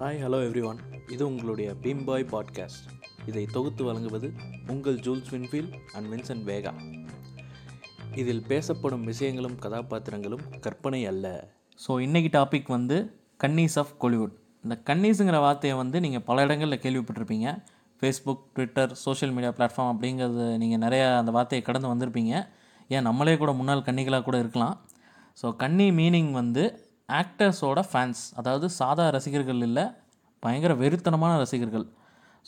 Hi hello every one இது உங்களுடைய beam பாய் podcast இதை தொகுத்து வழங்குவது உங்கள் Jules Winfield and Vincent Vega இதில் பேசப்படும் விஷயங்களும் கதாபாத்திரங்களும் கற்பனை அல்ல. ஸோ இன்றைக்கி டாபிக் வந்து கன்னீஸ் ஆஃப் கோலிவுட் இந்த கன்னீஸுங்கிற வார்த்தையை வந்து நீங்கள் பல இடங்களில் கேள்விப்பட்டிருப்பீங்க. Facebook Twitter social media platform அப்படிங்கிறது நீங்கள் நிறையா அந்த வார்த்தையை கடந்து வந்திருப்பீங்க. ஏன் நம்மளே கூட முன்னாள் கன்னிகளாக கூட இருக்கலாம். ஸோ கன்னி மீனிங் வந்து ஆக்டர்ஸோட ஃபேன்ஸ் அதாவது சாதா ரசிகர்கள் இல்லை பயங்கர வெறித்தனமான ரசிகர்கள்.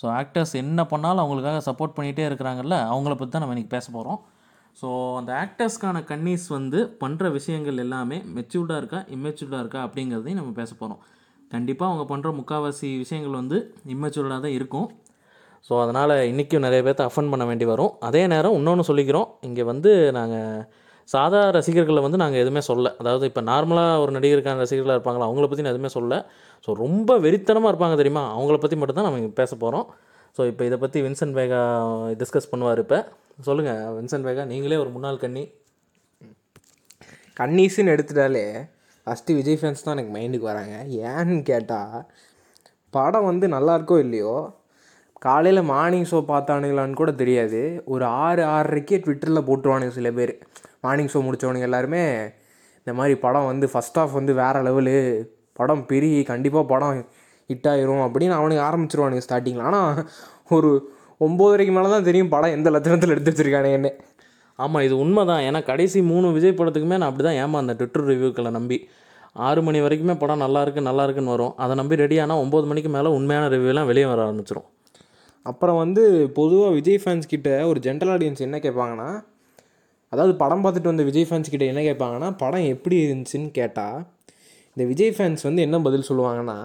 ஸோ ஆக்டர்ஸ் என்ன பண்ணாலும் அவங்களுக்காக சப்போர்ட் பண்ணிகிட்டே இருக்கிறாங்கல்ல அவங்கள பற்றி தான் நம்ம இன்றைக்கி பேச போகிறோம் ஸோ அந்த ஆக்டர்ஸ்க்கான கன்னீஸ் வந்து பண்ணுற விஷயங்கள் எல்லாமே மெச்சூர்டாக இருக்கா இம்மெச்சூர்டாக இருக்கா அப்படிங்கிறதையும் நம்ம பேச போகிறோம் கண்டிப்பாக அவங்க பண்ணுற முக்கால்வாசி விஷயங்கள் வந்து இம்மெச்சூர்டாக தான் இருக்கும். ஸோ அதனால் இன்றைக்கும் நிறைய பேர்த்த அஃபன் பண்ண வேண்டி வரும். அதே நேரம் இன்னொன்று சொல்லிக்கிறோம். இங்கே வந்து நாங்கள் சாதா ரசிகர்களை வந்து நாங்கள் எதுவுமே சொல்ல. அதாவது இப்போ நார்மலாக ஒரு நடிகருக்கான ரசிகர்களாக இருப்பாங்களா அவங்கள பற்றி நான் எதுவுமே சொல்ல. ஸோ ரொம்ப வெறித்தனமாக இருப்பாங்க தெரியுமா? அவங்கள பற்றி மட்டும்தான் நம்ம இங்கே பேச போகிறோம் ஸோ இப்போ இதை பற்றி வின்சென்ட் வேகா டிஸ்கஸ் பண்ணுவார் இப்போ. சொல்லுங்கள் வின்சென்ட் வேகா நீங்களே ஒரு முன்னாள் கண்ணி கன்னீஸுன்னு எடுத்துட்டாலே ஃபஸ்ட்டு விஜய் ஃபேன்ஸ் தான் எனக்கு மைண்டுக்கு வராங்க. ஏன்னு கேட்டால் படம் வந்து நல்லா இருக்கோ இல்லையோ காலையில் மார்னிங் ஷோ பார்த்தானுங்களான்னு கூட தெரியாது. ஒரு ஆறு ஆறரைக்கே ட்விட்டரில் போட்டுருவானுங்க சில பேர். மார்னிங் ஷோ முடித்தவனுங்க எல்லாருமே இந்த மாதிரி படம் வந்து ஃபஸ்ட் ஆஃப் வந்து வேறு லெவலு படம் பெரிய கண்டிப்பாக படம் ஹிட் ஆயிரும் அப்படின்னு அவனுக்கு ஆரம்பிச்சிருவானுங்க ஸ்டார்டிங்கில் ஆனால் ஒரு ஒம்போதரைக்கு மேலே தான் தெரியும் படம் எந்த லட்சணத்தில் எடுத்து வச்சிருக்கானுங்கன்னு. ஆமாம் இது உண்மை தான் ஏன்னா கடைசி மூணு விஜய் படத்துக்குமே நான் அப்படி தான் ஏமாந்தேன் ட்விட்டர் ரிவ்யூக்களை நம்பி. ஆறு மணி வரைக்குமே படம் நல்லா இருக்கு நல்லா இருக்குன்னு வரும். அதை நம்பி ரெடி ஆனால் ஒம்பது மணிக்கு மேலே உண்மையான ரிவ்யூலாம் வெளியே வர ஆரம்பிச்சிடும் அப்புறம் வந்து பொதுவாக விஜய் ஃபேன்ஸ் கிட்ட ஒரு ஜென்ரல் ஆடியன்ஸ் என்ன கேட்பாங்கன்னா அதாவது படம் பார்த்துட்டு வந்த விஜய் ஃபேன்ஸ் கிட்ட என்ன கேட்பாங்கன்னா படம் எப்படி இருந்துச்சுன்னு கேட்டால் இந்த விஜய் ஃபேன்ஸ் வந்து என்ன பதில் சொல்லுவாங்கன்னா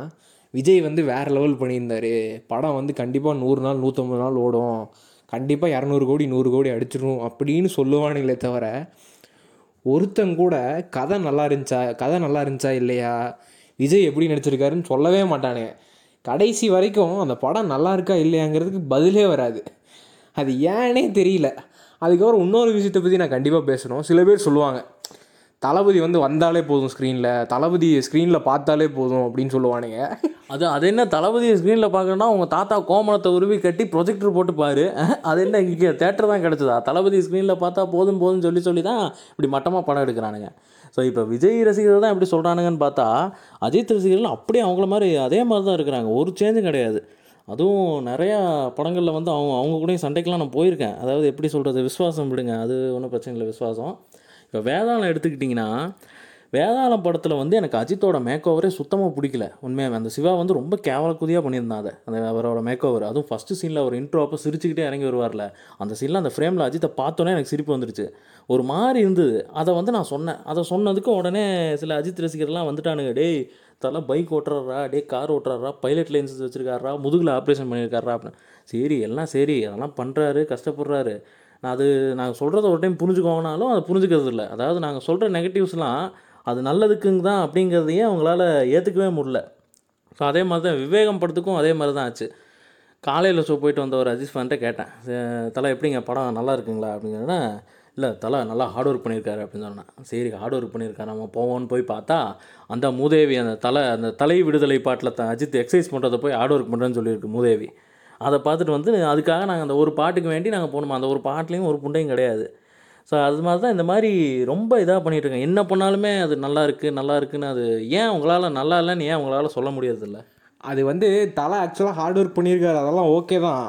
விஜய் வந்து வேறு லெவல் பண்ணியிருந்தாரு. படம் வந்து கண்டிப்பாக நூறு நாள் நூற்றம்பது நாள் ஓடும். கண்டிப்பாக இரநூறு கோடி நூறு கோடி அடிச்சிடும் அப்படின்னு சொல்லுவானுங்களே தவிர ஒருத்தன் கூட கதை நல்லா இருந்துச்சா கதை நல்லா இருந்துச்சா இல்லையா? விஜய் எப்படி நடிச்சிருக்காருன்னு சொல்லவே மாட்டானுங்க கடைசி வரைக்கும் அந்த படம் நல்லா இருக்கா இல்லையாங்கிறதுக்கு பதிலே வராது. அது ஏன்னே தெரியல. அதுக்கப்புறம் இன்னொரு விஷயத்தை பற்றி நான் கண்டிப்பாக பேசணும். சில பேர் சொல்லுவாங்க தளபதி வந்து வந்தாலே போதும் ஸ்க்ரீனில் தளபதி ஸ்க்ரீனில் பார்த்தாலே போதும் அப்படின்னு சொல்லுவானுங்க. அது அது என்ன தளபதி ஸ்க்ரீனில் பார்க்கணுன்னா உங்கள் தாத்தா கோமணத்தை உருவி கட்டி ப்ரொஜெக்டர் போட்டு பாரு. அது என்ன இங்கே தேட்டர் தான் கிடச்சதா? தளபதி ஸ்க்ரீனில் பார்த்தா போதும் போதும் சொல்லி சொல்லி தான் இப்படி மட்டமாக படம் எடுக்கிறானுங்க. ஸோ இப்போ விஜய் ரசிகர்கள் தான் எப்படி சொல்கிறானுங்கன்னு பார்த்தா அஜித் ரசிகர்கள் அப்படியே அவங்கள மாதிரி அதே மாதிரி தான் இருக்கிறாங்க. ஒரு சேஞ்சும் கிடையாது. அதுவும் நிறையா படங்களில் வந்து அவங்க அவங்க கூடயும் சண்டைக்கெலாம் நான் போயிருக்கேன். அதாவது எப்படி சொல்கிறது விஸ்வாசம் விடுங்க. அது ஒன்றும் பிரச்சனை இல்லை விஸ்வாசம் இப்போ வேதாளம் எடுத்துக்கிட்டிங்கன்னா வேதாளம் படத்தில் வந்து எனக்கு அஜித்தோட மேக் ஓவரே சுத்தமாக பிடிக்கல. உண்மையாக அந்த சிவா வந்து ரொம்ப கேவலக்குதியாக பண்ணியிருந்தான் அதை. அந்த அவரோட மேக் ஓவர் அதுவும் ஃபஸ்ட்டு சீனில் அவர் இன்ட்ரோ அப்போ சிரிச்சுக்கிட்டே இறங்கி வருவார்ல. அந்த சீனில் அந்த ஃப்ரேமில் அஜித்தை பார்த்தோன்னே எனக்கு சிரிப்பு வந்துடுச்சு ஒரு மாதிரி இருந்தது. அதை வந்து நான் சொன்னேன். அதை சொன்னதுக்கு உடனே சில அஜித் ரசிகர்லாம் வந்துட்டானுங்க. டேய் தலை பைக் ஓட்டுறாரா? அப்படியே கார் ஓட்டுறாரா? பைலட் லைன்ஸ் வச்சுருக்காரா? முதுகில் ஆப்ரேஷன் பண்ணியிருக்காரா அப்படின்னு. சரி எல்லாம் சரி. அதெல்லாம் பண்ணுறாரு கஷ்டப்படுறாரு. நான் அது நாங்கள் சொல்கிறத ஒரு டைம் புரிஞ்சுக்கோங்கனாலும் அதை புரிஞ்சுக்கிறது இல்லை அதாவது நாங்கள் சொல்கிற நெகட்டிவ்ஸ்லாம் அது நல்லதுக்குங்க தான் அப்படிங்கிறதையே அவங்களால ஏற்றுக்கவே முடியல. ஸோ அதே மாதிரி தான் விவேகம் படத்துக்கும் அதே மாதிரி தான் ஆச்சு. காலையில் ஷோ போயிட்டு வந்த ஒரு அஜிஸ் ஃபேன்ட்ட கேட்டேன் தலை எப்படிங்க? படம் நல்லா இருக்குங்களா? அப்படிங்கிறனா இல்லை தலை நல்லா ஹார்ட் ஒர்க் பண்ணியிருக்காரு அப்படின்னு சொன்னேன். சரி ஹார்ட் ஒர்க் பண்ணியிருக்காரு நம்ம போவோன்னு போய் பார்த்தா அந்த மூதேவி அந்த தலை அந்த தலை விடுதலை பாட்டில் த அஜித் எக்ஸசைஸ் பண்ணுறதை போய் ஹார்ட் ஒர்க் பண்ணுறேன்னு சொல்லியிருக்கு மூதேவி. அதை பார்த்துட்டு வந்து அதுக்காக நாங்கள் அந்த ஒரு பாட்டுக்கு வேண்டி நாங்கள் போனோம் அந்த ஒரு பாட்டுலேயும் ஒரு புண்டையும் கிடையாது. ஸோ அது மாதிரி தான் இந்த மாதிரி ரொம்ப இதாக பண்ணிகிட்டு இருக்காங்க என்ன பண்ணாலுமே அது நல்லா இருக்குது நல்லா இருக்குன்னு அது ஏன் உங்களால் நல்லா இல்லைன்னு ஏன் உங்களால் சொல்ல முடியறதில்ல? அது வந்து தலை ஆக்சுவலாக ஹார்ட் ஒர்க் பண்ணியிருக்காரு அதெல்லாம் ஓகே தான்.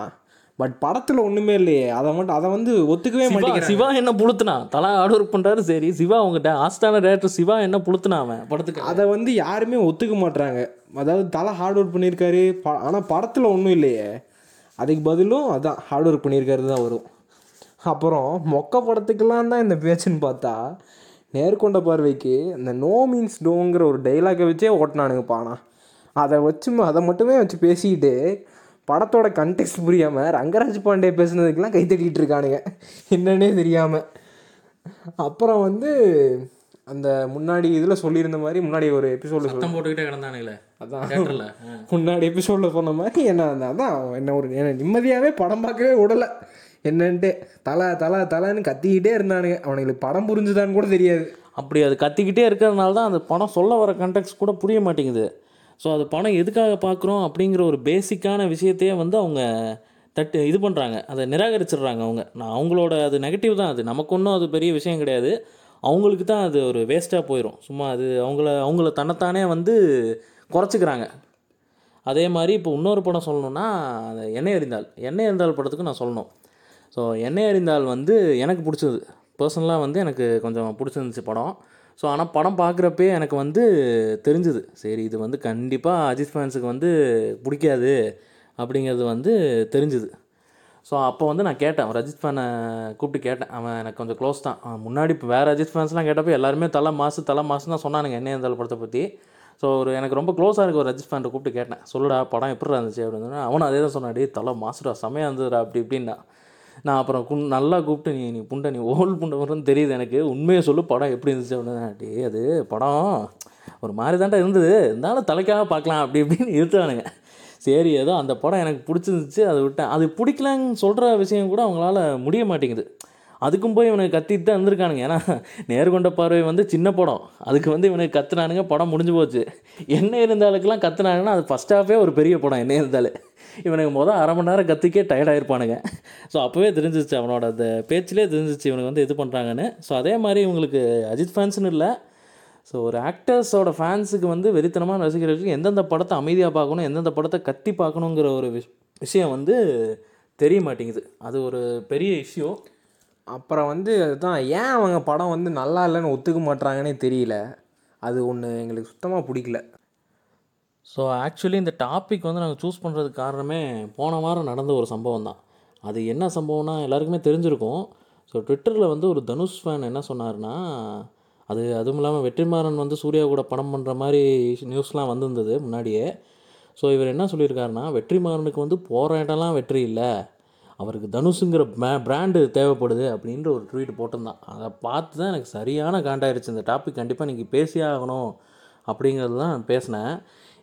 பட் படத்தில் ஒன்றுமே இல்லையே. அதை மட்டும் அதை வந்து ஒத்துக்கவே சிவா மாட்டேங்கிறாங்க. சிவா என்ன புளுத்துனா? தலா ஹார்ட் ஒர்க் பண்ணுறாரு சரி. சிவா உங்கள்கிட்ட ஆஸ்டான டேரக்டர் சிவா என்ன புளுத்துனா அவன் படத்துக்கு? அதை வந்து யாருமே ஒத்துக்க மாட்றாங்க. அதாவது தலை ஹார்ட் ஒர்க் பண்ணியிருக்காரு. ப ஆனால் படத்தில் ஒன்றும் இல்லையே. அதுக்கு பதிலும் அதான் ஹார்ட் ஒர்க் பண்ணியிருக்காரு தான் வரும் அப்புறம் மொக்க படத்துக்கெல்லாம் தான் இந்த பேச்சுன்னு பார்த்தா நேர்கொண்ட பார்வைக்கு இந்த நோ மீன்ஸ் டோங்கிற ஒரு டைலாகை வச்சே ஓட்டினானுங்கப்பா ஆனால் அதை வச்சு அதை மட்டுமே வச்சு பேசிக்கிட்டு படத்தோட கண்டெக்ட் புரியாமல் ரங்கராஜ் பாண்டே பேசுனதுக்கெல்லாம் கை தட்டிட்டு இருக்கானுங்க. என்னன்னே தெரியாமல் அப்புறம் வந்து அந்த முன்னாடி இதில் சொல்லியிருந்த மாதிரி முன்னாடி ஒரு எபிசோடில் சத்தம் போட்டுக்கிட்டே கிடந்தானுங்களே. அதான். முன்னாடி எபிசோடில் சொன்ன மாதிரி என்ன அந்த அதான் என்ன ஒரு என்ன நிம்மதியாகவே படம் பார்க்கவே விடலை என்னன்ட்டு தலை தலை தலைன்னு கத்திக்கிட்டே இருந்தானுங்க. அவனுங்களுக்கு படம் புரிஞ்சுதான்னு கூட தெரியாது. அப்படி அது கத்திக்கிட்டே இருக்கிறதுனால தான் அந்த படம் சொல்ல வர கண்டெக்ட் கூட புரிய மாட்டேங்குது. ஸோ அது படம் எதுக்காக பார்க்குறோம் அப்படிங்கிற ஒரு பேசிக்கான விஷயத்தையே வந்து அவங்க தட்டு இது பண்ணுறாங்க அதை நிராகரிச்சிடுறாங்க அவங்க. நான் அவங்களோட அது நெகட்டிவ் தான் அது. நமக்கு ஒன்றும் அது பெரிய விஷயம் கிடையாது. அவங்களுக்கு தான் அது ஒரு வேஸ்ட்டாக போயிடும் சும்மா அது அவங்கள அவங்கள தன்னைத்தானே வந்து குறைச்சிக்கிறாங்க. அதே மாதிரி இப்போ இன்னொரு படம் சொல்லணும்னா அந்த எண்ணெய் எறிந்தால் எண்ணெய் எறிந்தால் படத்துக்கு நான் சொல்லணும். ஸோ எண்ணெய் எறிந்தால் வந்து எனக்கு பிடிச்சது. பர்சனலாக வந்து எனக்கு கொஞ்சம் பிடிச்சிருந்துச்சு படம். ஸோ ஆனால் படம் பார்க்குறப்பே எனக்கு வந்து தெரிஞ்சுது. சரி இது வந்து கண்டிப்பாக அஜித் ஃபேன்ஸுக்கு வந்து பிடிக்காது அப்படிங்கிறது வந்து தெரிஞ்சுது. ஸோ அப்போ வந்து நான் கேட்டேன். ஒரு அஜித் ஃபேனை கூப்பிட்டு கேட்டேன். அவன் எனக்கு கொஞ்சம் க்ளோஸ் தான். அவன் முன்னாடி இப்போ வேறு அஜித் ஃபேன்ஸ்லாம் கேட்டப்போ எல்லாருமே தலை மாசு தலை மாசுன்னு தான் சொன்னானுங்க. என்ன இருந்தாலும் படத்தை பற்றி ஸோ ஒரு எனக்கு ரொம்ப க்ளோஸாக இருக்க ஒரு அஜித் ஃபேனை கூப்பிட்டு கேட்டேன். சொல்லுடா படம் எப்படி இருந்துச்சு அப்படின்னு அவனும் அதே தான் சொன்னாடி தலை மாசுடா செமையாக இருந்ததுடா அப்படி இப்படின்னா. நான் அப்புறம் குண் நல்லா கூப்பிட்டு நீ நீ புண்டை நீ ஓல் புண்டை வரும்னு தெரியுது எனக்கு. உண்மையை சொல்லு படம் எப்படி இருந்துச்சு அப்படின்னு. அது படம் ஒரு மாதிரி தாண்டா இருந்தது. இருந்தாலும் தலைக்காக பார்க்கலாம் அப்படி இப்படின்னு இருத்தானுங்க சரி ஏதோ அந்த படம் எனக்கு பிடிச்சிருந்துச்சு அதை விட்டேன். அது பிடிக்கலன்னு சொல்கிற விஷயம் கூட அவங்களால முடிய மாட்டேங்குது. அதுக்கும் போய் இவனுக்கு கத்திட்டு தான் இருந்திருக்கானுங்க. ஏன்னா நேர்கொண்ட பார்வை வந்து சின்ன படம். அதுக்கு வந்து இவனுக்கு கத்துனானுங்க படம் முடிஞ்சு போச்சு. என்ன இருந்தாலுக்கெல்லாம் கத்துனாங்கன்னா அது ஃபஸ்ட் ஹாஃபே ஒரு பெரிய படம் என்ன இருந்தாலே இவனுக்கு மொதல் அரை மணி நேரம் கத்திக்கே டயர்டாயிருப்பானுங்க ஸோ அப்போவே தெரிஞ்சிச்சு அவனோட அந்த பேச்சிலே தெரிஞ்சிச்சு இவனுக்கு வந்து இது பண்ணுறாங்கன்னு ஸோ அதே மாதிரி இவங்களுக்கு அஜித் ஃபேன்ஸ்னு இல்லை. ஸோ ஒரு ஆக்டர்ஸோட ஃபேன்ஸுக்கு வந்து வெறித்தனமான ரசிகர்களுக்கு எந்தெந்த படத்தை அமைதியாக பார்க்கணும் எந்தெந்த படத்தை கத்தி பார்க்கணுங்கிற ஒரு விஷ் விஷயம் வந்து தெரிய மாட்டேங்குது. அது ஒரு பெரிய இஷ்யூ அப்புறம் வந்து அதுதான் ஏன் அவங்க படம் வந்து நல்லா இல்லைன்னு ஒத்துக்க மாட்றாங்கன்னே தெரியல. அது ஒன்று எங்களுக்கு சுத்தமாக பிடிக்கல. ஸோ ஆக்சுவலி இந்த டாபிக் வந்து நாங்கள் சூஸ் பண்ணுறதுக்கு காரணமே போன வாரம் நடந்த ஒரு சம்பவம் தான். அது என்ன சம்பவம்னா எல்லாருக்குமே தெரிஞ்சிருக்கும். ஸோ ட்விட்டரில் வந்து ஒரு தனுஷ் ஃபேன் என்ன சொன்னார்னா அது அதுவும் இல்லாமல் வெற்றிமாறன் வந்து சூர்யா கூட படம் பண்ணுற மாதிரி நியூஸ்லாம் வந்திருந்தது முன்னாடியே. ஸோ இவர் என்ன சொல்லியிருக்காருன்னா வெற்றிமாறனுக்கு வந்து போகிற இடம்லாம் வெற்றி இல்லை. அவருக்கு தனுஷுங்கிற ப்ரா பிராண்டு தேவைப்படுது அப்படின்ற ஒரு ட்வீட் போட்டிருந்தான். அதை பார்த்து தான் எனக்கு சரியான காண்டாயிருச்சு. இந்த டாபிக் கண்டிப்பாக நீங்கள் பேசியே ஆகணும் அப்படிங்கிறது தான் பேசினேன்.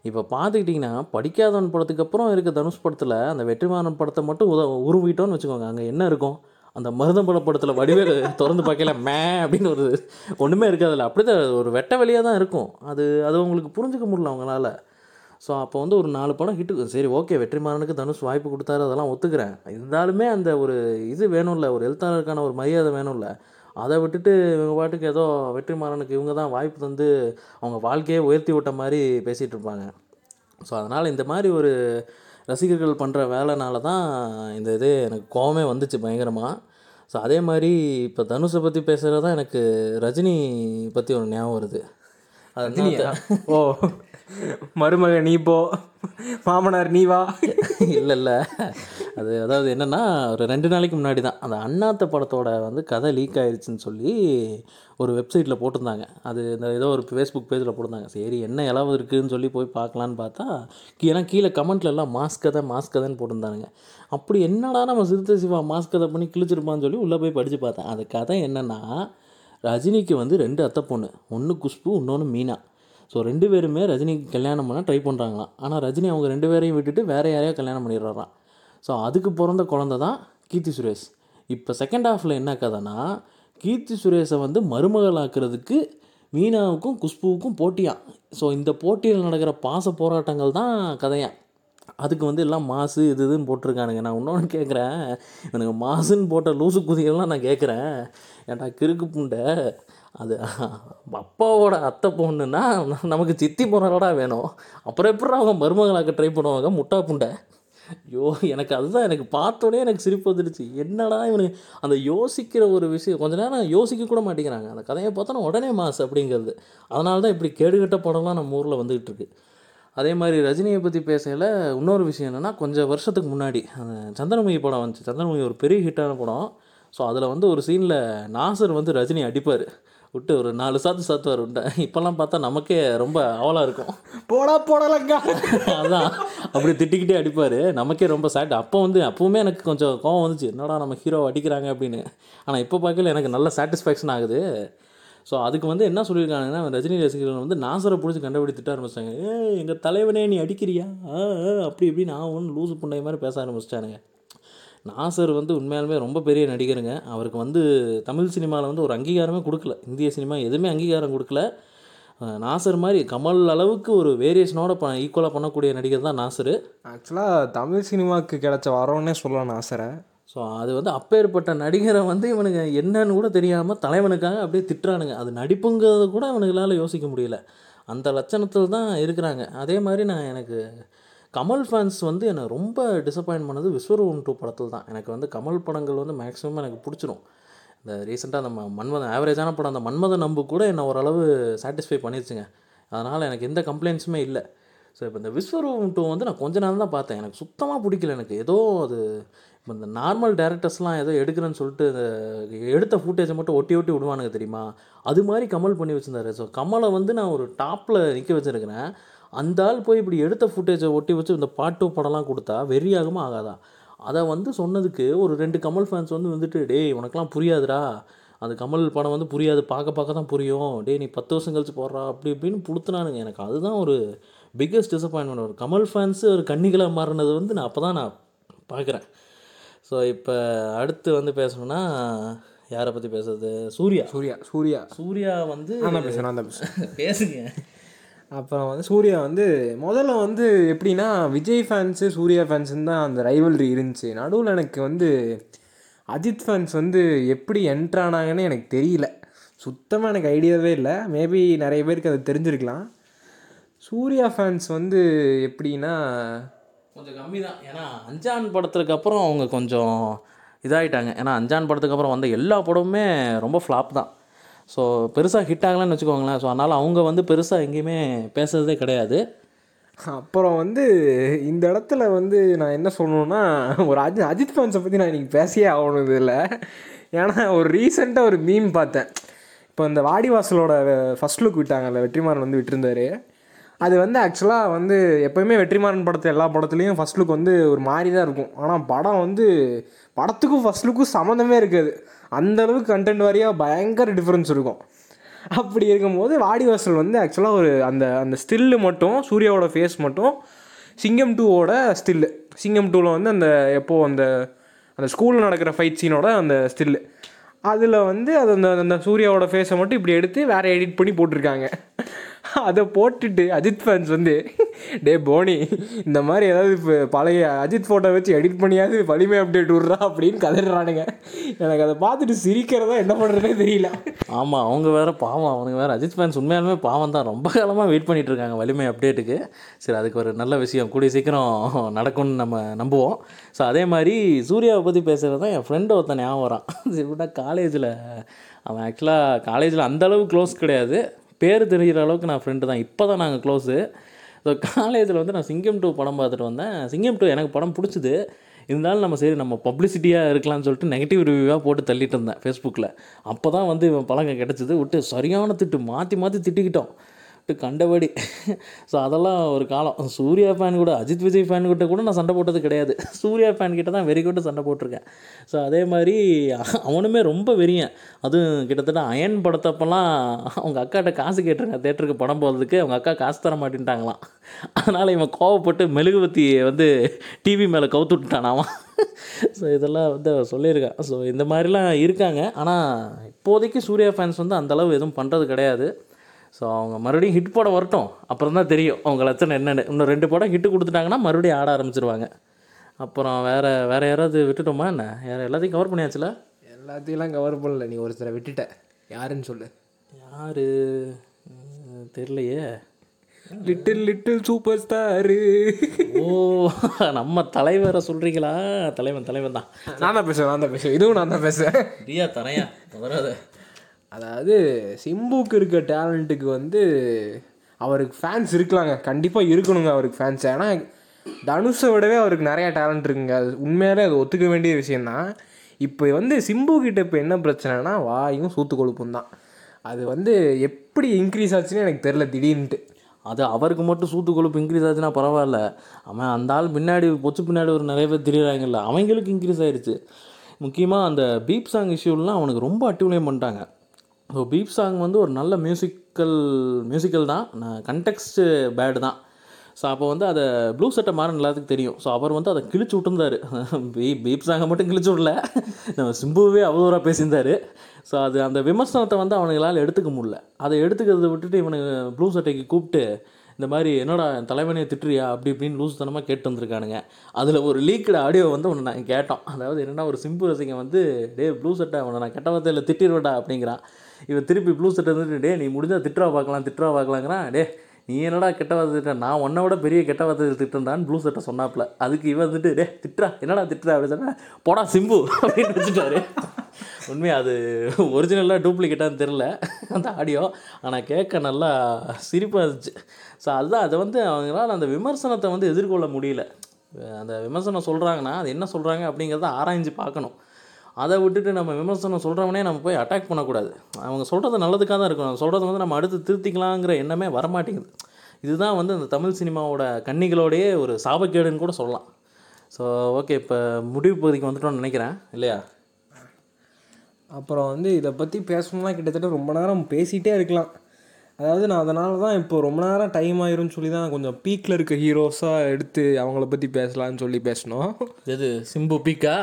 இப்போ பார்த்துக்கிட்டிங்கன்னா படிக்காதவன் படத்துக்கு அப்புறம் இருக்க தனுஷ் படத்தில் அந்த வெற்றிமாறன் படத்தை மட்டும் உத உருவிட்டோன்னு வச்சுக்கோங்க. அங்கே என்ன இருக்கும்? அந்த மருதம்பட படத்தில் வடிவேல் திறந்து பார்க்கல மே அப்படின்னு ஒரு ஒன்றுமே இருக்காதுல்ல. அப்படி தான் ஒரு வெட்ட வெளியாக தான் இருக்கும். அது அது உங்களுக்கு புரிஞ்சுக்க முடியல அவங்களால. ஸோ அப்போ வந்து ஒரு நாலு படம் ஹிட்டு சரி ஓகே வெற்றிமாறனுக்கு தனுஷ் வாய்ப்பு கொடுத்தாரு அதெல்லாம் ஒத்துக்கிறேன். இருந்தாலுமே அந்த ஒரு இது வேணும்ல ஒரு எழுத்தாளருக்கான ஒரு மரியாதை வேணும்ல. அதை விட்டுட்டு இவங்க பாட்டுக்கு ஏதோ வெற்றிமாறனுக்கு இவங்க தான் வாய்ப்பு தந்து அவங்க வாழ்க்கையே உயர்த்தி விட்ட மாதிரி பேசிகிட்டு இருப்பாங்க. ஸோ அதனால் இந்த மாதிரி ஒரு ரசிகர்கள் பண்ணுற வேலைனால தான் இந்த இது எனக்கு கோவமே வந்துச்சு பயங்கரமாக ஸோ அதே மாதிரி இப்போ தனுஷை பற்றி பேசுகிறது தான் எனக்கு ரஜினி பற்றி ஒரு ஞாபகம் வருது. அது ஓ. மருமக நீ போ. மாமனார் நீ வா. இல்லை இல்லை. அது அதாவது என்னென்னா ஒரு ரெண்டு நாளைக்கு முன்னாடி தான். அந்த அண்ணாத்த படத்தோட வந்து கதை லீக் ஆயிடுச்சுன்னு சொல்லி ஒரு வெப்சைட்டில் போட்டிருந்தாங்க. அது இந்த ஏதோ ஒரு ஃபேஸ்புக் பேஜில் போட்டிருந்தாங்க. சரி என்ன இளவு இருக்குதுன்னு சொல்லி போய் பார்க்கலான்னு பார்த்தா ஏன்னா கீழே கமெண்ட்ல எல்லாம் மாஸ்க் கதை மாஸ்க் கதைன்னு போட்டிருந்தானுங்க. அப்படி என்னடா நம்ம சிறுத்தை சிவா மாஸ்க் கதை பண்ணி கிழிச்சிருப்பான்னு சொல்லி உள்ளே போய் படித்து பார்த்தேன். அந்த கதை என்னென்னா ரஜினிக்கு வந்து ரெண்டு அத்தை பொண்ணு ஒன்று குஷ்பு இன்னொன்று மீனா. ஸோ ரெண்டு பேருமே ரஜினிக்கு கல்யாணம் பண்ண ட்ரை பண்ணுறாங்களாம் ஆனால் ரஜினி அவங்க ரெண்டு பேரையும் விட்டுட்டு வேறு யாரையோ கல்யாணம் பண்ணிடுறாராம். ஸோ அதுக்கு பிறந்த குழந்தை தான் கீர்த்தி சுரேஷ். இப்போ செகண்ட் ஹாஃபில் என்ன கதைனா கீர்த்தி சுரேஷை வந்து மருமகளாக்குறதுக்கு மீனாவுக்கும் குஷ்புவுக்கும் போட்டியாம். ஸோ இந்த போட்டியில் நடக்கிற பாச போராட்டங்கள் தான் கதையாம். அதுக்கு வந்து எல்லாம் மாசு இது இதுன்னு போட்டிருக்கானுங்க. நான் இன்னொன்று கேட்குறேன் எனக்கு மாசுன்னு போட்ட லூசு குதிகள்லாம் நான் கேட்குறேன் ஏன்டா கிறுக்கு புண்டை? அது அப்பாவோட அத்தை பொண்ணுன்னா நமக்கு சித்தி பொண்ணலடா வேணும். அப்புறம் எப்படி அவங்க மருமகளாக்க ட்ரை பண்ணுவாங்க? முட்டா புண்டை. ஐயோ எனக்கு அதுதான் எனக்கு பார்த்தோடனே எனக்கு சிரிப்பு வந்துடுச்சு. என்னடா இவனுக்கு அந்த யோசிக்கிற ஒரு விஷயம் கொஞ்ச நேரம் யோசிக்க கூட மாட்டேங்கிறாங்க. அந்த கதையை பார்த்தோன்னா உடனே மாஸ் அப்படிங்கிறது. அதனால தான் இப்படி கேடுகட்ட படம்லாம் நம்ம ஊரில் வந்துகிட்டு இருக்கு. அதே மாதிரி ரஜினியை பற்றி பேசையில் இன்னொரு விஷயம் என்னென்னா கொஞ்சம் வருஷத்துக்கு முன்னாடி அந்த சந்திரமுகி படம் வந்துச்சு. சந்திரமுகி ஒரு பெரிய ஹிட்டான படம். ஸோ அதில் வந்து ஒரு சீனில் நாசர் வந்து ரஜினி அடிப்பார். விட்டு ஒரு நாலு சாத்து சாத்துவார் விட்ட இப்போல்லாம் பார்த்தா நமக்கே ரொம்ப அவலாக இருக்கும். போடா போடலங்கா. அதான். அப்படி திட்டிக்கிட்டே அடிப்பார். நமக்கே ரொம்ப சேட் அப்போ வந்து அப்போவுமே எனக்கு கொஞ்சம் கோவம் வந்துச்சு. என்னடா நம்ம ஹீரோ அடிக்கிறாங்க அப்படின்னு. ஆனால் இப்போ பார்க்கல எனக்கு நல்ல சாட்டிஸ்ஃபேக்ஷன் ஆகுது. ஸோ அதுக்கு வந்து என்ன சொல்லியிருக்காங்கன்னா ரஜினி ரசிகர்கள் வந்து நாசரை பிடிச்சி கண்டுபிடி திட்ட ஆரம்பிச்சிட்டாங்க ஏ எங்கள் தலைவனே நீ அடிக்கிறியா? அப்படி இப்படி நான் ஒன்று லூசு புண்டை மாதிரி பேச ஆரம்பிச்சிட்டானுங்க. நாசர் வந்து உண்மையாலுமே ரொம்ப பெரிய நடிகருங்க. அவருக்கு வந்து தமிழ் சினிமாவில் வந்து ஒரு அங்கீகாரமே கொடுக்கல. இந்திய சினிமா எதுவுமே அங்கீகாரம் கொடுக்கல. நாசர் மாதிரி கமல் அளவுக்கு ஒரு வேரியேஷனோட ப ஈக்குவலாக பண்ணக்கூடிய நடிகர் தான் நாசர். ஆக்சுவலாக தமிழ் சினிமாவுக்கு கிடைச்ச வரவன்னே சொல்லலாம் நாசரை. ஸோ அது வந்து அப்பேற்பட்ட நடிகரை வந்து இவனுங்க என்னன்னு கூட தெரியாமல் தலைவனுக்காக அப்படியே திட்டுறானுங்க. அது நடிப்புங்கிறத கூட அவனுங்களால யோசிக்க முடியல. அந்த லட்சணத்தில் தான் இருக்கிறாங்க. அதே மாதிரி நான் எனக்கு கமல் ஃபேன்ஸ் வந்து என்னை ரொம்ப டிசப்பாயின்ட் பண்ணது விஸ்வரூபம் டூ படத்தில் தான். எனக்கு வந்து கமல் படங்கள் வந்து மேக்ஸிமம் எனக்கு பிடிச்சிரும். இந்த ரீசெண்டாக நம்ம மன்மதன் ஆவரேஜான படம் அந்த மன்மதன் நம்பு கூட என்னை ஓரளவு சாட்டிஸ்ஃபை பண்ணிருச்சுங்க. அதனால் எனக்கு எந்த கம்ப்ளைண்ட்ஸுமே இல்லை. ஸோ இப்போ இந்த விஸ்வரூபம் டூ வந்து நான் கொஞ்ச நேரம் தான் பார்த்தேன். எனக்கு சுத்தமாக பிடிக்கல எனக்கு. ஏதோ அது இப்போ இந்த நார்மல் டேரக்டர்ஸ்லாம் ஏதோ எடுக்கிறேன்னு சொல்லிட்டு எடுத்த ஃபுட்டேஜை மட்டும் ஒட்டி ஒட்டி விடுவானுங்க தெரியுமா? அது மாதிரி கமல் பண்ணி வச்சுருந்தாரு. ஸோ கமலை வந்து நான் ஒரு டாப்பில் நிற்க வச்சுருக்கிறேன். அந்த ஆள் போய் இப்படி எடுத்த ஃபுட்டேஜை ஒட்டி வச்சு இந்த பாட்டு படம்லாம் கொடுத்தா வெறியாகுமா ஆகாதா? அதை வந்து சொன்னதுக்கு ஒரு ரெண்டு கமல் ஃபேன்ஸ் வந்து வந்துட்டு டேய் உனக்கெல்லாம் புரியாதுடா. அந்த கமல் படம் வந்து புரியாது. பார்க்க பார்க்க தான் புரியும். டேய் நீ பத்து வருஷம் கழிச்சு போடுறா. அப்படி இப்படின்னு புடுத்துனானுங்க எனக்கு அதுதான் ஒரு பிக்கஸ்ட் டிசப்பாயின்மெண்ட் ஒரு கமல் ஃபேன்ஸு ஒரு கன்னிகளை மாறினது வந்து நான் அப்போ தான் நான் பார்க்குறேன். ஸோ இப்போ அடுத்து வந்து பேசணும்னா யாரை பற்றி பேசுறது? சூர்யா. சூர்யா சூர்யா. சூர்யா வந்து பேசுகிறேன் பேசுங்க. அப்புறம் வந்து சூர்யா வந்து முதல்ல வந்து எப்படின்னா விஜய் ஃபேன்ஸு சூர்யா ஃபேன்ஸுன்னு தான் அந்த ரைவல்ரி இருந்துச்சு. நடுவில் எனக்கு வந்து அஜித் ஃபேன்ஸ் வந்து எப்படி என்ட்ரு ஆனாங்கன்னு எனக்கு தெரியல. சுத்தமாக எனக்கு ஐடியாவே இல்லை. மேபி நிறைய பேருக்கு அது தெரிஞ்சிருக்கலாம். சூர்யா ஃபேன்ஸ் வந்து எப்படின்னா கொஞ்சம் கம்மி தான் ஏன்னா அஞ்சான் படத்துக்கு அப்புறம் அவங்க கொஞ்சம் இதாகிட்டாங்க ஏன்னா அஞ்சான் படத்துக்கு அப்புறம் வந்த எல்லா படமுமே ரொம்ப ஃப்ளாப் தான். ஸோ பெருசாக ஹிட் ஆகலன்னு வச்சுக்கோங்களேன். ஸோ அதனால் அவங்க வந்து பெருசாக எங்கேயுமே பேசுறதே கிடையாது. அப்புறம் வந்து இந்த இடத்துல வந்து நான் என்ன சொல்லணுன்னா ஒரு அஜித் அஜித் ஃபேன்ஸை பற்றி நான் இன்றைக்கி பேசியே ஆகணும் இதில். ஏன்னா ஒரு ரீசெண்டாக ஒரு மீம் பார்த்தேன். இப்போ இந்த வாடிவாசலோட ஃபர்ஸ்ட் லுக் விட்டாங்கல்ல வெற்றிமாறன் வந்து விட்டுருந்தாரு. அது வந்து ஆக்சுவலாக வந்து எப்போயுமே வெற்றிமாறன் படத்தை எல்லா படத்துலேயும் ஃபர்ஸ்ட் லுக் வந்து ஒரு மாதிரி தான் இருக்கும். ஆனால் படம் வந்து படத்துக்கும் ஃபஸ்ட் லுக்கும் சம்மந்தமே இருக்காது. அந்தளவுக்கு கண்டென்ட் வாரியாக பயங்கர டிஃப்ரென்ஸ் இருக்கும். அப்படி இருக்கும்போது வாடிவாசல் வந்து ஆக்சுவலாக ஒரு அந்த அந்த ஸ்டில்லு மட்டும் சூர்யாவோட ஃபேஸ் மட்டும் சிங்கம் டூவோட ஸ்டில்லு சிங்கம் டூவில் வந்து அந்த எப்போது அந்த அந்த ஸ்கூலில் நடக்கிற ஃபைட் சீனோட அந்த ஸ்டில்லு அதில் வந்து அது அந்த அந்த சூர்யாவோட ஃபேஸை மட்டும் இப்படி எடுத்து வேறு எடிட் பண்ணி போட்டிருக்காங்க. அதை போட்டுட்டு அஜித் ஃபேன்ஸ் வந்து டே போனி இந்த மாதிரி ஏதாவது இப்போ பழைய அஜித் ஃபோட்டோ வச்சு எடிட் பண்ணியாவது வலிமை அப்டேட் விட்றா அப்படின்னு கதறானுங்க எனக்கு அதை பார்த்துட்டு சிரிக்கிறதா என்ன பண்ணுறதே தெரியல. ஆமாம் அவங்க வேறு பாவம். அவனுக்கு வேறு அஜித் ஃபேன்ஸ் உண்மையாலுமே பாவம் தான். ரொம்ப காலமாக வெயிட் பண்ணிகிட்டு இருக்காங்க வலிமை அப்டேட்டுக்கு சரி அதுக்கு ஒரு நல்ல விஷயம். கூடிய சீக்கிரம் நடக்கும்னு நம்ம நம்புவோம். ஸோ அதே மாதிரி சூர்யாவை பற்றி பேசுகிறது தான் என் ஃப்ரெண்டு ஒருத்தன் ஞாபகம் வரான். இப்படின்னா காலேஜில் அவன் ஆக்சுவலாக காலேஜில் அந்தளவு க்ளோஸ் கிடையாது. பேர் தெரிகிற அளவுக்கு நான் ஃப்ரெண்டு தான். இப்போ தான் நாங்கள் க்ளோஸு ஸோ காலேஜில் வந்து நான் சிங்கம் டூ படம் பார்த்துட்டு வந்தேன். சிங்கம் டூ எனக்கு படம் பிடிச்சிது. இருந்தாலும் நம்ம சரி நம்ம பப்ளிசிட்டியாக இருக்கலாம்னு சொல்லிட்டு நெகட்டிவ் ரிவ்யூவாக போட்டு தள்ளிட்டு இருந்தேன் ஃபேஸ்புக்கில் அப்போ தான் வந்து இவன் பழக்கம் கிடச்சிது. விட்டு சரியான திட்டு மாற்றி மாற்றி திட்டிக்கிட்டோம். விட்டு கண்டபடி. ஸோ அதெல்லாம் ஒரு காலம். சூர்யா ஃபேன் கூட அஜித் விஜய் ஃபேன் கிட்ட கூட நான் சண்டை போட்டது கிடையாது. சூர்யா ஃபேன் கிட்ட தான் வெறி கொண்டு சண்டை போட்டிருக்கேன். ஸோ அதே மாதிரி அவனுமே ரொம்ப வெறியன். அதுவும் கிட்டத்தட்ட அயன் படத்தப்பெல்லாம் அவங்க அக்காட்ட காசு கேட்டிருக்கேன் தேட்டருக்கு படம் போகிறதுக்கு அவங்க அக்கா காசு தர மாட்டேன்ட்டாங்களாம். அதனால் இவன் கோவப்பட்டு மெழுகுவத்தியை வந்து டிவி மேலே கவுத்து அவன். ஸோ இதெல்லாம் வந்து சொல்லியிருக்கேன் சொல்லியிருக்கான். ஸோ இந்த மாதிரிலாம் இருக்காங்க. ஆனால் இப்போதைக்கு சூர்யா ஃபேன்ஸ் வந்து அந்தளவு எதுவும் பண்ணுறது கிடையாது. ஸோ அவங்க மறுபடியும் ஹிட் படம் வரட்டும். அப்புறம் தான் தெரியும் அவங்க லட்சணம் என்னென்னு. இன்னும் ரெண்டு படம் ஹிட்டு கொடுத்துட்டாங்கன்னா மறுபடியும் ஆட ஆரம்பிச்சிருவாங்க. அப்புறம் வேறு வேறு யாராவது விட்டுட்டோமா என்ன? யார் எல்லாத்தையும் கவர் பண்ணியாச்சுல? எல்லாத்தையும் கவர் பண்ணல. நீ ஒருத்தரை விட்டுட்ட. யாருன்னு சொல்லு. யார்? தெரியலையே. லிட்டில் லிட்டில் சூப்பர் ஸ்டாரு ஓ நம்ம தலைவரை சொல்கிறீங்களா தலைவன் தலைவன் தான். நான் தான் பேசுவேன் நான் தான் பேசுவேன். இதுவும் நான் தான் பேசுவேன். ரியா தரையா வராது அதாவது சிம்புக்கு இருக்க டேலண்ட்டுக்கு வந்து அவருக்கு ஃபேன்ஸ் இருக்கலாங்க. கண்டிப்பாக இருக்கணுங்க அவருக்கு ஃபேன்ஸ் ஏன்னா தனுஷை விடவே அவருக்கு நிறையா டேலண்ட் இருக்குங்க. அது உண்மையாலே அது ஒத்துக்க வேண்டிய விஷயந்தான் இப்போ வந்து சிம்பு கிட்ட இப்போ என்ன பிரச்சனைனா வாயும் சூத்து கொழுப்பும் தான். அது வந்து எப்படி இன்க்ரீஸ் ஆச்சுன்னு எனக்கு தெரில திடீர்னுட்டு அது அவருக்கு மட்டும் சூத்து கொழுப்பு இன்க்ரீஸ் ஆச்சுன்னா பரவாயில்ல. அவன் அந்த ஆள் பின்னாடி பொச்சு பின்னாடி ஒரு நிறைய பேர் திரியிறாங்கல்ல அவங்களுக்கு இன்க்ரீஸ் ஆயிடுச்சு முக்கியமாக அந்த பீப் சாங் இஷ்யூலாம் அவனுக்கு ரொம்ப அட்டிவலையும் பண்ணிட்டாங்க. ஸோ பீப் சாங் வந்து ஒரு நல்ல மியூசிக்கல் மியூசிக்கல் தான். நான் கண்டெக்ஸ்ட் பேடு தான். ஸோ அப்போ வந்து அதை ப்ளூ சட்டை மாறன் எல்லாத்துக்கும் தெரியும். ஸோ அவர் வந்து அதை கிழிச்சு விட்டுருந்தாரு. பீ பீப் சாங்கை மட்டும் கிழிச்சு விடல. நம்ம சிம்புவே அவதூறாக பேசியிருந்தார். ஸோ அது அந்த விமர்சனத்தை வந்து அவனுங்களால் எடுத்துக்க முடியல. அதை எடுத்துக்கிறத விட்டுட்டு இவனுங்க ப்ளூ சட்டைக்கு கூப்பிட்டு இந்த மாதிரி என்னடா தலைவனையை திட்டுறியா? அப்படி இப்படின்னு லூசுத்தனமாக கேட்டு வந்திருக்கானுங்க. அதில் ஒரு லீக்கடு ஆடியோ வந்து ஒன்று நான் கேட்டோம். அதாவது என்னென்னா ஒரு சிம்பு ரசிகன் வந்து டே ப்ளூ சட்டை அவனை நான் கெட்ட வார்த்தையில் திட்டிடுவேடா அப்படிங்கிறான். இவன் திருப்பி ப்ளூ சட்டை வந்துட்டு டே நீ முடிஞ்சால் திட்டுறா பார்க்கலாம் திட்டுறா பார்க்கலாங்கிறான். டே நீ என்னடா கெட்ட வார்த்தை திட்ட நான் உன்னை விட பெரிய கெட்ட வார்த்தை திட்டுறான்னு ப்ளூ சட்டை சொன்னாப்புல. அதுக்கு இவன் வந்துட்டு டே திட்டுறா என்னடா திட்டுறா? அப்படின்னு சொன்னா போடா சிம்பு அப்படின்னு வச்சுட்டாரு. உண்மையாக அது ஒரிஜினலாக டூப்ளிகேட்டான்னு தெரில அந்த ஆடியோ ஆனால் கேட்க நல்லா சிரிப்பாக இருந்துச்சு. ஸோ அதுதான் அதை வந்து அவங்களால அந்த விமர்சனத்தை வந்து எதிர்கொள்ள முடியல. அந்த விமர்சனம் சொல்கிறாங்கன்னா அது என்ன சொல்கிறாங்க அப்படிங்கிறத ஆராய்ஞ்சு பார்க்கணும். அதை விட்டுட்டு நம்ம விமர்சனம் சொல்கிறவனே நம்ம போய் அட்டாக் பண்ணக்கூடாது. அவங்க சொல்கிறது நல்லதுக்காக தான் இருக்கணும். சொல்கிறது வந்து நம்ம அடுத்து திருத்திக்கலாங்கிற எண்ணமே வரமாட்டேங்குது. இதுதான் வந்து அந்த தமிழ் சினிமாவோட கன்னிகளோடையே ஒரு சாபக்கேடுன்னு கூட சொல்லலாம். ஸோ ஓகே இப்போ முடிவு பகுதிக்கு வந்துட்டோம்னு நினைக்கிறேன். இல்லையா? அப்புறம் வந்து இதை பற்றி பேசணும்னா கிட்டத்தட்ட ரொம்ப நேரம் பேசிகிட்டே இருக்கலாம். அதாவது நான் அதனால தான் இப்போ ரொம்ப நேரம் டைம் ஆயிரும்னு சொல்லி தான் கொஞ்சம் பீக்கில் இருக்க ஹீரோஸாக எடுத்து அவங்கள பற்றி பேசலாம்னு சொல்லி பேசணும். எது? சிம்பு பீக்கா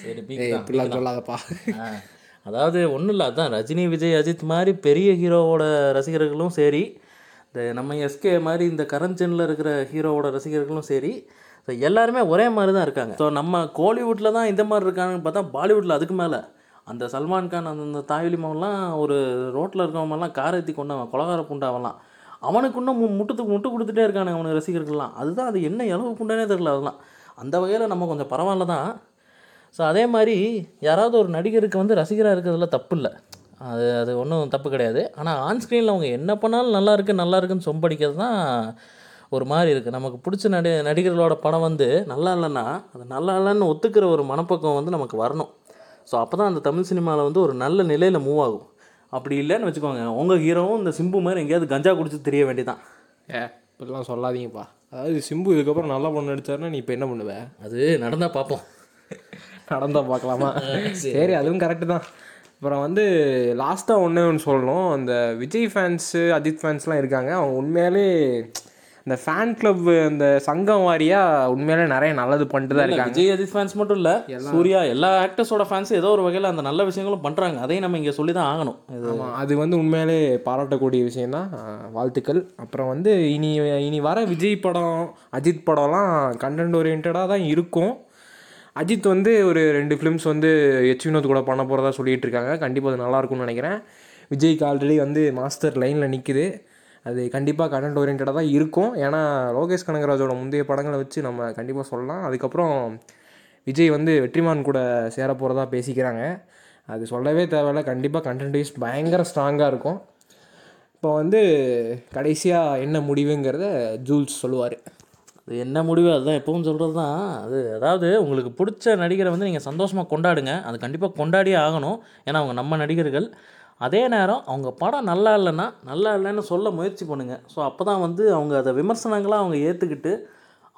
சரி இப்படிலாம் சொல்லாதப்பா. அதாவது ஒன்றும் இல்லை அதான் ரஜினி விஜய் அஜித் மாதிரி பெரிய ஹீரோவோட ரசிகர்களும் சரி இந்த நம்ம எஸ்கே மாதிரி இந்த கரஞ்சனில் இருக்கிற ஹீரோவோட ரசிகர்களும் சரி ஸோ எல்லாருமே ஒரே மாதிரி தான் இருக்காங்க. ஸோ நம்ம கோலிவுட்டில் தான் இந்த மாதிரி இருக்காங்கன்னு பார்த்தா பாலிவுட்டில் அதுக்கு மேலே. அந்த சல்மான் கான் அந்த தாய்வலி மகன்லாம் ஒரு ரோட்டில் இருக்கவங்கலாம் கார் ஏற்றி கொண்டவன் கொலகார புண்டாவெல்லாம் அவனுக்கு இன்னும் மு- முட்டுத்துக்கு முட்டு கொடுத்துட்டே இருக்கானுங்க அவனுக்கு ரசிகர்கள்லாம். அதுதான் அது என்ன இளவு புண்டானே தெரில அதெல்லாம். அந்த வகையில் நம்ம கொஞ்சம் பரவாயில்ல தான். ஸோ அதே மாதிரி யாராவது ஒரு நடிகருக்கு வந்து ரசிகராக இருக்கிறதுல தப்பு இல்லை அது அது ஒன்றும் தப்பு கிடையாது. ஆனால் ஆன் ஸ்க்ரீனில் அவங்க என்ன பண்ணாலும் நல்லா இருக்கு நல்லா இருக்குன்னு சொம்படிக்கிறது தான் ஒரு மாதிரி இருக்குது நமக்கு பிடிச்ச நடி நடிகர்களோட படம் வந்து நல்லா இல்லைன்னா அது நல்லா இல்லைன்னு ஒத்துக்கிற ஒரு மனப்பக்குவம் வந்து நமக்கு வரணும். ஸோ அப்போ தான் அந்த தமிழ் சினிமாவில் வந்து ஒரு நல்ல நிலையில் மூவ் ஆகும். அப்படி இல்லைன்னு வச்சுக்கோங்க உங்கள் ஹீரோவும் இந்த சிம்பு மாதிரி எங்கேயாவது கஞ்சா குடிச்சு தெரிய வேண்டியதான் ஏ இப்படிலாம் சொல்லாதீங்கப்பா. அதாவது சிம்பு இதுக்கப்புறம் நல்லா பொண்ணு நடிச்சாருன்னா நீ இப்போ என்ன பண்ணுவ? அது நடந்தால் பார்ப்போம் நடந்தா பார்க்கலாமா? சரி அதுவும் கரெக்டு தான். அப்புறம் வந்து லாஸ்ட்டாக ஒன்றே ஒன்று சொல்லணும். அந்த விஜய் ஃபேன்ஸு அஜித் ஃபேன்ஸ்லாம் இருக்காங்க. அவங்க உண்மையாலே இந்த ஃபேன் கிளப் அந்த சங்கம் வாரியாக உண்மையாலே நிறைய நல்லது பண்ணிட்டு தான் இருக்காங்க. விஜய் அஜித் ஃபேன்ஸ் மட்டும் இல்லை சூர்யா எல்லா ஆக்டர்ஸோட ஃபேன்ஸும் ஏதோ ஒரு வகையில் அந்த நல்ல விஷயங்களும் பண்ணுறாங்க அதையும் நம்ம இங்கே சொல்லி தான் ஆகணும் ஆமாம் அது வந்து உண்மையாலே பாராட்டக்கூடிய விஷயந்தான் அஹ் வாழ்த்துக்கள். அப்புறம் வந்து இனி இனி வர விஜய் படம் அஜித் படம்லாம் கண்டென்ட் ஓரியன்டாக தான் இருக்கும். அஜித் வந்து ஒரு ரெண்டு ஃபிலிம்ஸ் வந்து எச் வினோத் கூட பண்ண போகிறதா சொல்லிகிட்டு இருக்காங்க கண்டிப்பாக அது நல்லா இருக்கும்னு நினைக்கிறேன் விஜய்க்கு ஆல்ரெடி வந்து மாஸ்டர் லைனில் நிற்குது அது கண்டிப்பாக கண்டென்ட் ஓரியன்டாக தான் இருக்கும். ஏன்னா லோகேஷ் கனகராஜோட முந்தைய படங்களை வச்சு நம்ம கண்டிப்பாக சொல்லலாம். அதுக்கப்புறம் விஜய் வந்து வெற்றிமான் கூட சேர போகிறதா பேசிக்கிறாங்க. அது சொல்லவே தேவையில்ல. கண்டிப்பாக கண்டென்ட் வைஸ் பயங்கர ஸ்ட்ராங்காக இருக்கும். இப்போ வந்து கடைசியாக என்ன முடிவுங்கிறத ஜூல்ஸ் சொல்லுவார். அது என்ன முடிவு அதுதான் எப்பவும் சொல்கிறது தான் அது அதாவது உங்களுக்கு பிடிச்ச நடிகரை வந்து நீங்கள் சந்தோஷமாக கொண்டாடுங்க. அது கண்டிப்பாக கொண்டாடியே ஆகணும். ஏன்னா அவங்க நம்ம நடிகர்கள். அதே நேரம் அவங்க படம் நல்லா இல்லைன்னா நல்லா இல்லைன்னு சொல்ல முயற்சி பண்ணுங்கள் ஸோ அப்போ தான் வந்து அவங்க அதை விமர்சனங்களாக அவங்க ஏற்றுக்கிட்டு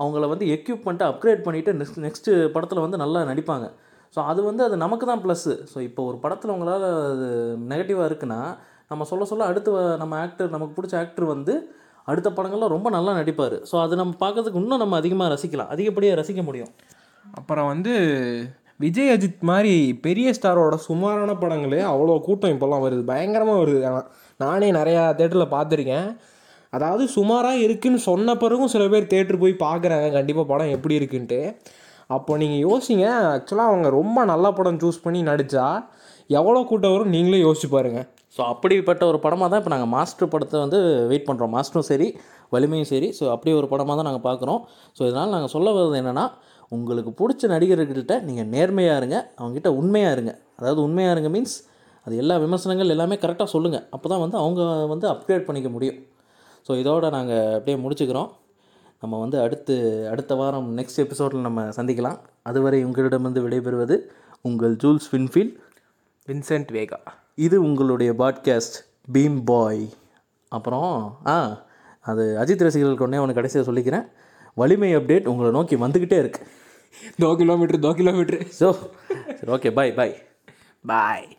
அவங்கள வந்து எக்யூப்மெண்ட்டை அப்கிரேட் பண்ணிவிட்டு நெக்ஸ்ட் நெக்ஸ்ட்டு படத்தில் வந்து நல்லா நடிப்பாங்க. ஸோ அது வந்து அது நமக்கு தான் ப்ளஸ்ஸு ஸோ இப்போ ஒரு படத்தில் உங்களால் அது நெகட்டிவாக இருக்குன்னா நம்ம சொல்ல சொல்ல அடுத்து வ- நம்ம ஆக்டர் நமக்கு பிடிச்ச ஆக்டர் வந்து அடுத்த படங்களில் ரொம்ப நல்லா நடிப்பார். ஸோ அது நம்ம பார்க்கறதுக்கு இன்னும் நம்ம அதிகமாக ரசிக்கலாம். அதிகப்படியாக ரசிக்க முடியும். அப்புறம் வந்து விஜய் அஜித் மாதிரி பெரிய ஸ்டாரோட சுமாரான படங்களே அவ்வளோ கூட்டம் இப்போல்லாம் வருது. பயங்கரமாக வருது. ஆனால் நானே நிறையா தேட்டரில் பார்த்துருக்கேன். அதாவது சுமாராக இருக்குன்னு சொன்ன பிறகும் சில பேர் தேட்டர் போய் பார்க்குறாங்க. கண்டிப்பாக படம் எப்படி இருக்குன்ட்டு. அப்போ நீங்கள் யோசிங்க. ஆக்சுவலாக அவங்க ரொம்ப நல்ல படம் சூஸ் பண்ணி நடித்தா எவ்வளோ கூட்டம் வரும் நீங்களே யோசிச்சு பாருங்கள் ஸோ அப்படிப்பட்ட ஒரு படமாக தான் இப்போ நாங்கள் மாஸ்டர் படத்தை வந்து வெயிட் பண்ணுறோம் மாஸ்டரும் சரி வலிமையும் சரி. ஸோ அப்படி ஒரு படமாக தான் நாங்கள் பார்க்குறோம் ஸோ இதனால் நாங்கள் சொல்ல வர்றது என்னென்னா உங்களுக்கு பிடிச்ச நடிகர்கிட்ட நீங்கள் நேர்மையாக இருங்க அவங்ககிட்ட உண்மையாக இருங்க. அதாவது உண்மையாக இருங்க மீன்ஸ் அது எல்லா விமர்சனங்கள் எல்லாமே கரெக்டாக சொல்லுங்கள் அப்போ தான் வந்து அவங்க வந்து அப்கிரேட் பண்ணிக்க முடியும். ஸோ இதோட நாங்கள் அப்படியே முடிச்சுக்கிறோம். நம்ம வந்து அடுத்து அடுத்த வாரம் நெக்ஸ்ட் எபிசோடில் நம்ம சந்திக்கலாம். அதுவரை உங்களிடமிருந்து விடைபெறுவது உங்கள் ஜூல்ஸ் வின்ஃபீல்ட் வின்சென்ட் வேகா இது உங்களுடைய பாட்காஸ்ட் பீம் பாய் அப்புறம் ஆ அது அஜித் ரசிகர்களுக்கு ஒன்றே ஒன்று கடைசியாக சொல்லிக்கிறேன். வலிமை அப்டேட் உங்களை நோக்கி வந்துக்கிட்டே இருக்கு. தோ கிலோமீட்டர் தோ கிலோமீட்டர் ஸோ சரி ஓகே பாய் பாய் பாய்